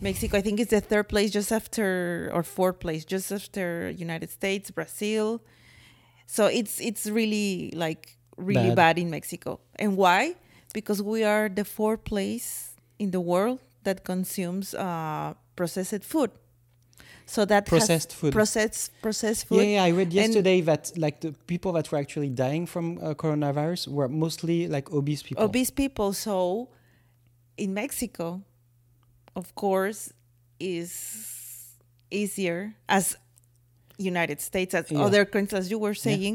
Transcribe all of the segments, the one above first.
Mexico, I think, is the third place, just after or fourth place, just after United States, Brazil. So it's it's really like really Bad. bad, in Mexico. And why? Because we are the fourth place in the world that consumes uh, processed food. So that Processed food. processed processed food. Yeah, yeah, I read And- yesterday that like the people that were actually dying from uh, coronavirus were mostly like obese people. obese people. So in Mexico, of course, is easier as United States, as Yeah. other countries, as you were saying,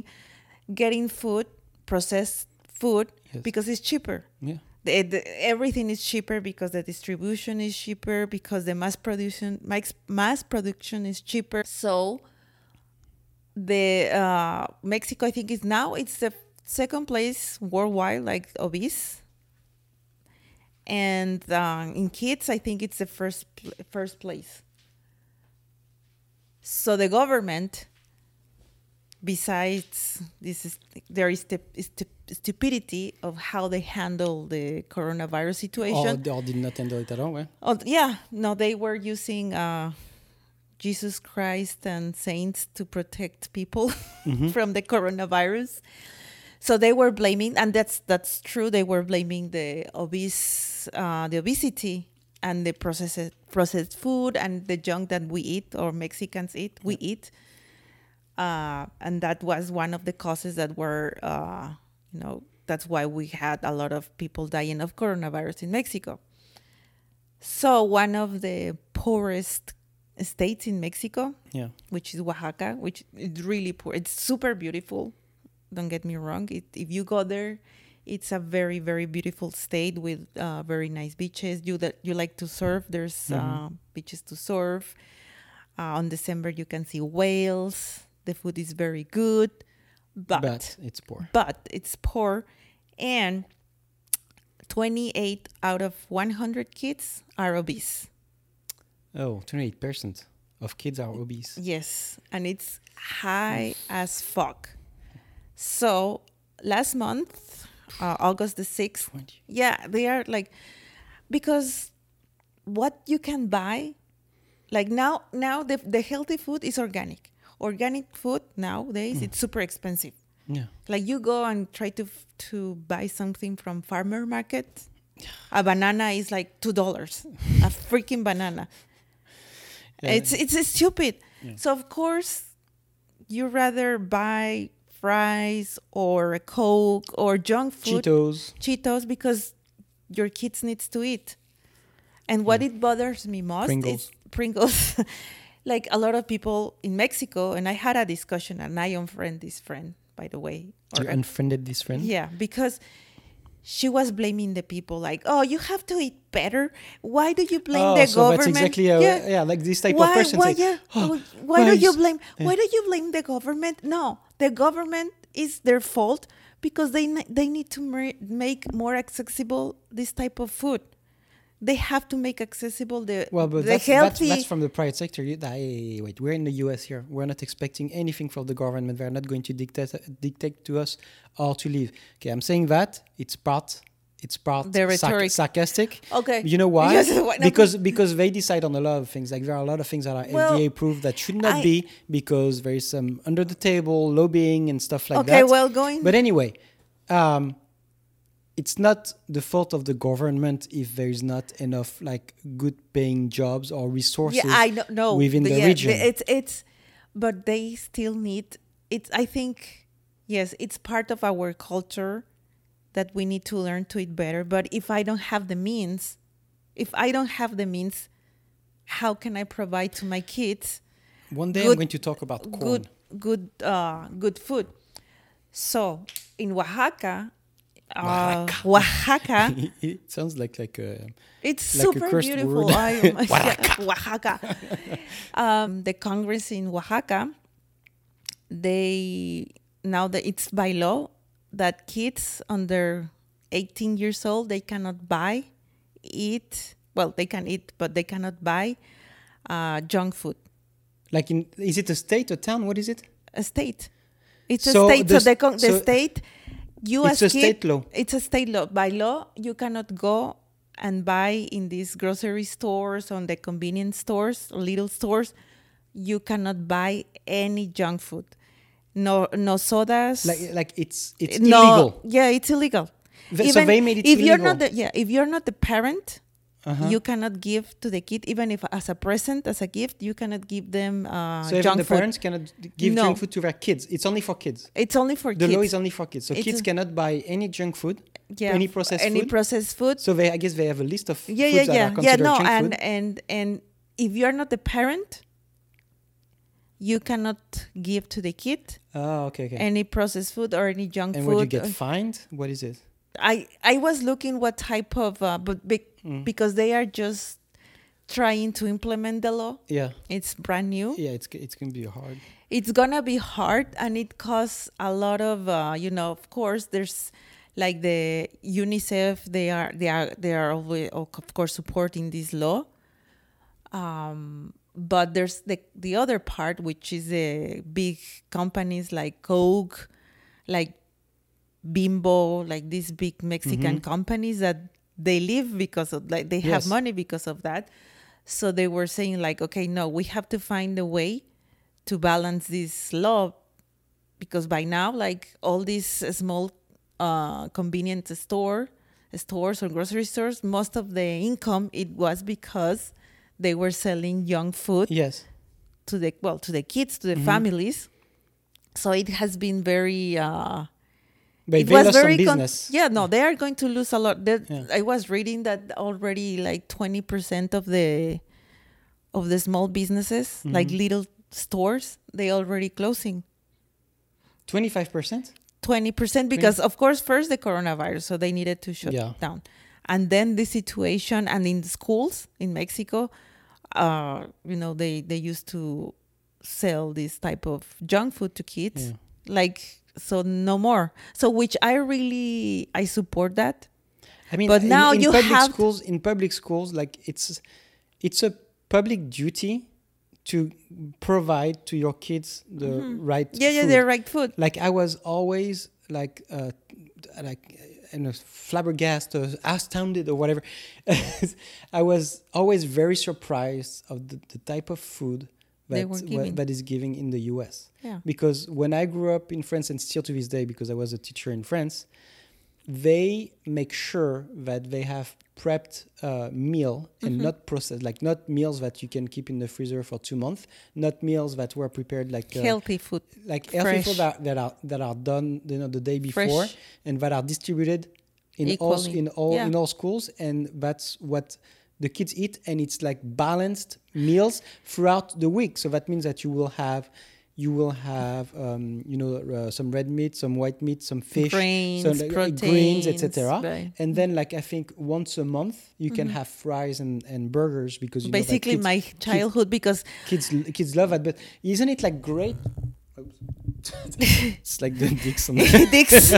getting food, processed food, Yes. because it's cheaper. Yeah. The, the, everything is cheaper because the distribution is cheaper because the mass production mass, mass production is cheaper. So the uh, Mexico, I think, is now it's the second place worldwide, like obese. And um, in kids, I think it's the first pl- first place. So the government, besides this, is there is the stu- stupidity of how they handle the coronavirus Or, situation. or did not handle it at all. eh? Oh, yeah, no, they were using uh, Jesus Christ and saints to protect people from the coronavirus. So they were blaming, and that's that's true. They were blaming the obese, uh, the obesity, and the processed processed food and the junk that we eat or Mexicans eat. We eat, uh, and that was one of the causes that were, uh, you know, that's why we had a lot of people dying of coronavirus in Mexico. So one of the poorest states in Mexico, Yeah. which is Oaxaca, which is really poor. It's super beautiful. Don't get me wrong. It, if you go there, it's a very very beautiful state with uh, very nice beaches. You that you like to surf. There's uh, beaches to surf. Uh, on December you can see whales. The food is very good, but But it's poor. but it's poor and 28 out of 100 kids are obese Oh, 28% of kids are obese. yes and it's high as fuck so last month uh, august the 6th 20. yeah they are like because what you can buy like now now the, the healthy food is organic. Organic food nowadays it's super expensive. Yeah. like you go and try to to buy something from farmer market a banana is like two dollars. A freaking banana. Yeah. it's it's stupid. So of course you rather buy fries or a coke or junk food Cheetos. cheetos because your kids needs to eat and what it bothers me most Pringles. is pringles like a lot of people in mexico and i had a discussion and i unfriended this friend by the way You or- unfriended this friend? yeah, because she was blaming the people like, "Oh, you have to eat better. Why do you blame Oh, the so government?" that's exactly how, yeah. like this type why, of person. Why, like, yeah, "Oh, why, do you blame? Why do you blame the government? No, the government is their fault because they they need to make more accessible this type of food. They have to make accessible the Well, but the that's, that's, healthy. that's from the private sector. You, I, wait, we're in the US here. We're not expecting anything from the government. They're not going to dictate dictate to us how to live. Okay, I'm saying that it's part. It's part The sarc- rhetoric. sarcastic. Okay. You know why? Because why- because because they decide on a lot of things. Like there are a lot of things that are Well, FDA approved that should not I- be because there is some under the table lobbying and stuff like okay, that. Okay, well, going. But anyway, um, it's not the fault of the government if there is not enough like good paying jobs or resources yeah, I know. No, within the- the yeah, region. It's it's, but they still need. It's. I think yes, it's part of our culture that we need to learn to eat better. But if I don't have the means, if I don't have the means, how can I provide to my kids One day I'm going to talk about corn. good good uh, good food? So in Oaxaca, uh, Oaxaca, it sounds like like a It's Like super cursed beautiful. word. I am- yeah, Oaxaca. um, the Congress in Oaxaca, they now that it's by law that kids under 18 years old they cannot buy, eat. Well, they can eat, but they cannot buy uh, junk food. like in is it a state or town? What is it? A state. It's So a state. the so the, con- the state. You it's as a kid, state law. It's a state law. By law, you cannot go and buy in these grocery stores, on the convenience stores, little stores, you cannot buy any junk food. No, no sodas. Like like it's it's no, illegal. Yeah, it's illegal. Th- so they made it if you're not the yeah, if you're not the parent, Uh-huh. you cannot give to the kid even if as a present as a gift you cannot give them uh, so even junk the food. parents cannot give No. junk food to their kids. It's only for kids. It's only for The kids. law is only for kids. So It's kids cannot buy any junk food, yeah, any processed any food. processed food. So they, I guess they have a list of yeah, foods yeah, that are yeah, yeah. No, and food. and and if you're not the parent, you cannot give to the kid Oh, okay, okay. any processed food or any junk And food. And would you get Uh, fined? What is it? I I was looking what type of uh, but be, Mm. because they are just trying to implement the law. Yeah, It's brand new. yeah, it's it's gonna be hard. It's gonna be hard, and it costs a lot of uh, you know. Of course, there's like the UNICEF. They are they are they are always, of course supporting this law. Um, but there's the the other part, which is the big companies like Coke, like Bimbo, like these big Mexican companies that they live because of like they have money because of that. So they were saying like, okay, no, we have to find a way to balance this law because by now, like all these small uh, convenience store stores or grocery stores, most of the income it was because they were selling young food Yes. to the well to the kids to the Mm-hmm. families. So it has been very. Uh, But it they was very con- business. yeah no they are going to lose a lot Yeah. i was reading that already like 20% of the of the small businesses like Mm-hmm. little stores they already closing Twenty-five percent. 20% because of course first the coronavirus so they needed to shut Yeah. down and then the situation and in the schools in mexico uh you know they they used to sell this type of junk food to kids Yeah. like so no more so which i really i support that I mean, But in- now in, you public have- schools. In public schools, like it's it's a public duty to provide to your kids the right. Mm-hmm. yeah yeah food. they're right food like I was always like uh, like you know flabbergasted or astounded or whatever. I was always very surprised of the, the type of food that that is giving in the U.S. yeah Because when I grew up in France and still to this day, because I was a teacher in France, they make sure that they have prepped uh, meal and Mm-hmm. not processed, like not meals that you can keep in the freezer for two months, not meals that were prepared like uh, healthy food like healthy food that, that are that are done you know the day before Fresh. and that are distributed in all in all Yeah. in all schools and that's what the kids eat and it's like balanced meals throughout the week so that means that you will have you will have um, you know uh, some red meat some white meat some fish grains some like, uh, proteins greens etc right. and then like i think once a month you can have fries and, and burgers because you know Mm-hmm. basically kids- my childhood because kids kids love it but isn't it like great it's like the dicks on the Dicks.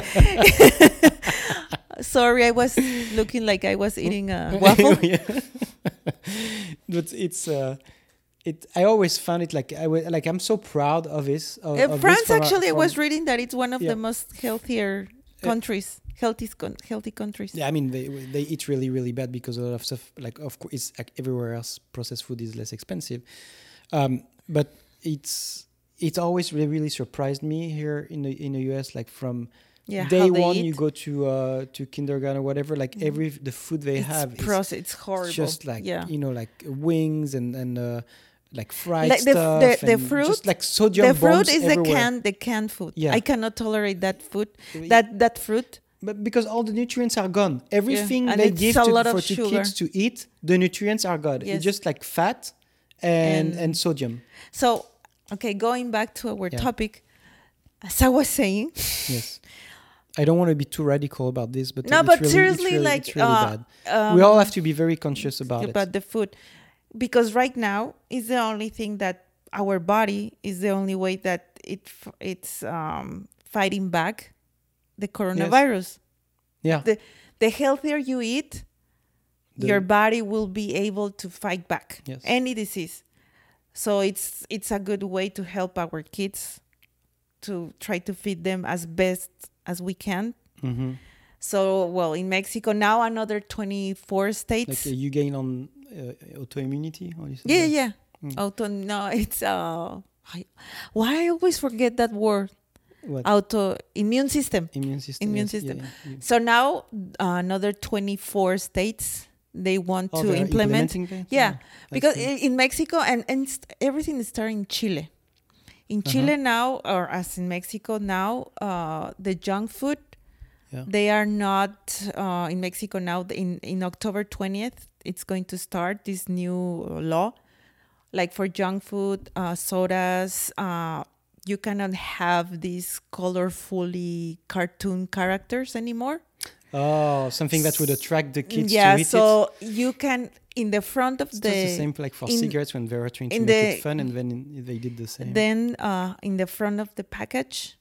Sorry, I was looking like I was eating a waffle. But it's uh it i always found it like i was like i'm so proud of this of, Uh, of this France, from actually, I was reading that it's one of Yeah. the most healthier countries, healthy, con- healthy countries. yeah i mean they they eat really really bad because a lot of stuff like of course it's like everywhere else processed food is less expensive um but it's it's always really really surprised me here in the in the us like from Yeah, day one eat. you go to uh to kindergarten or whatever like every the food they it's have is it's horrible. just like yeah. you know like wings and and uh like fried Like the stuff the- the fruit- just like sodium the fruit is the canned, the canned food. Yeah. I cannot tolerate that food. That that fruit. but because all the nutrients are gone everything and they give to, for to kids to eat the nutrients are gone Yes. it's just like fat and And- and, sodium So, okay, going back to our Yeah. topic, as I was saying, yes I don't want to be too radical about this, but No, but really, seriously, it's really, like, it's really uh, bad. um, we all have to be very conscious about, it. about it. the food because right now is the only thing that our body is the only way that it it's um, fighting back the coronavirus Yeah, the the healthier you eat The- your body will be able to fight back Yes. any disease so it's it's a good way to help our kids to try to feed them as best as we can Mm-hmm. So, well, in Mexico now another 24 Like states. uh, you gain on uh, autoimmunity. Or yeah, that? yeah. Mm. Auto no, it's uh I, why I always forget that word. What Auto immune system. immune system? immune yes, system. yeah, yeah. So now uh, another 24 states they want Oh, to they're implement that? Yeah, because good. in Mexico and and st- everything is starting in Chile. In Uh-huh. Chile now, or as in Mexico now, uh, the junk food Yeah. they are not uh, in Mexico now. In in October twentieth, it's going to start this new law, like for junk food, uh, sodas. Uh, you cannot have these colorfully cartoon characters anymore. Oh, something that would attract the kids yeah, to eat it. so you can in the front of It's the, just the same like for in- cigarettes when they were trying to make the- it fun, and then in, they did the same. Then uh, in the front of the package,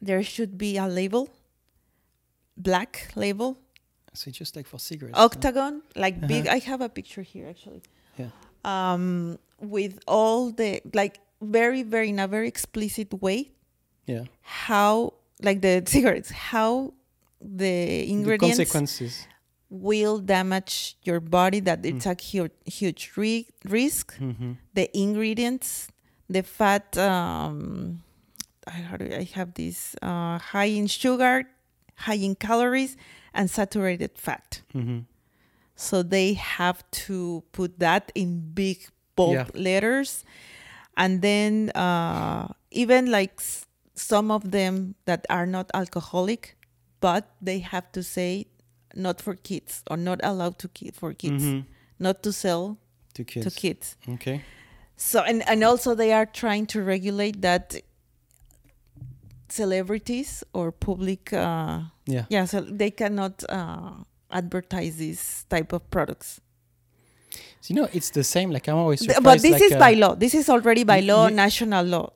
there should be a label, black label, so just like for cigarettes. huh? octagon, like big. Uh-huh. I have a picture here actually. Yeah. Um, with all the like very very in a very explicit way Yeah. how like the cigarettes how the The ingredients consequences. will damage your body that it's a huge huge ri- risk hmm the ingredients, the fat. Um, I- how do I have this? Uh, high in sugar, high in calories, and saturated fat. hmm So they have to put that in big bold Yeah. letters, and then uh, even like s- some of them that are not alcoholic, but they have to say not for kids or not allowed to ki- for kids, hmm not to sell To kids. to kids. Okay. So and and also they are trying to regulate that celebrities or public uh Yeah. yeah so they cannot uh advertise these type of products So, you know, it's the same. Like I'm always surprised. but this like, is uh, by law this is already by law national law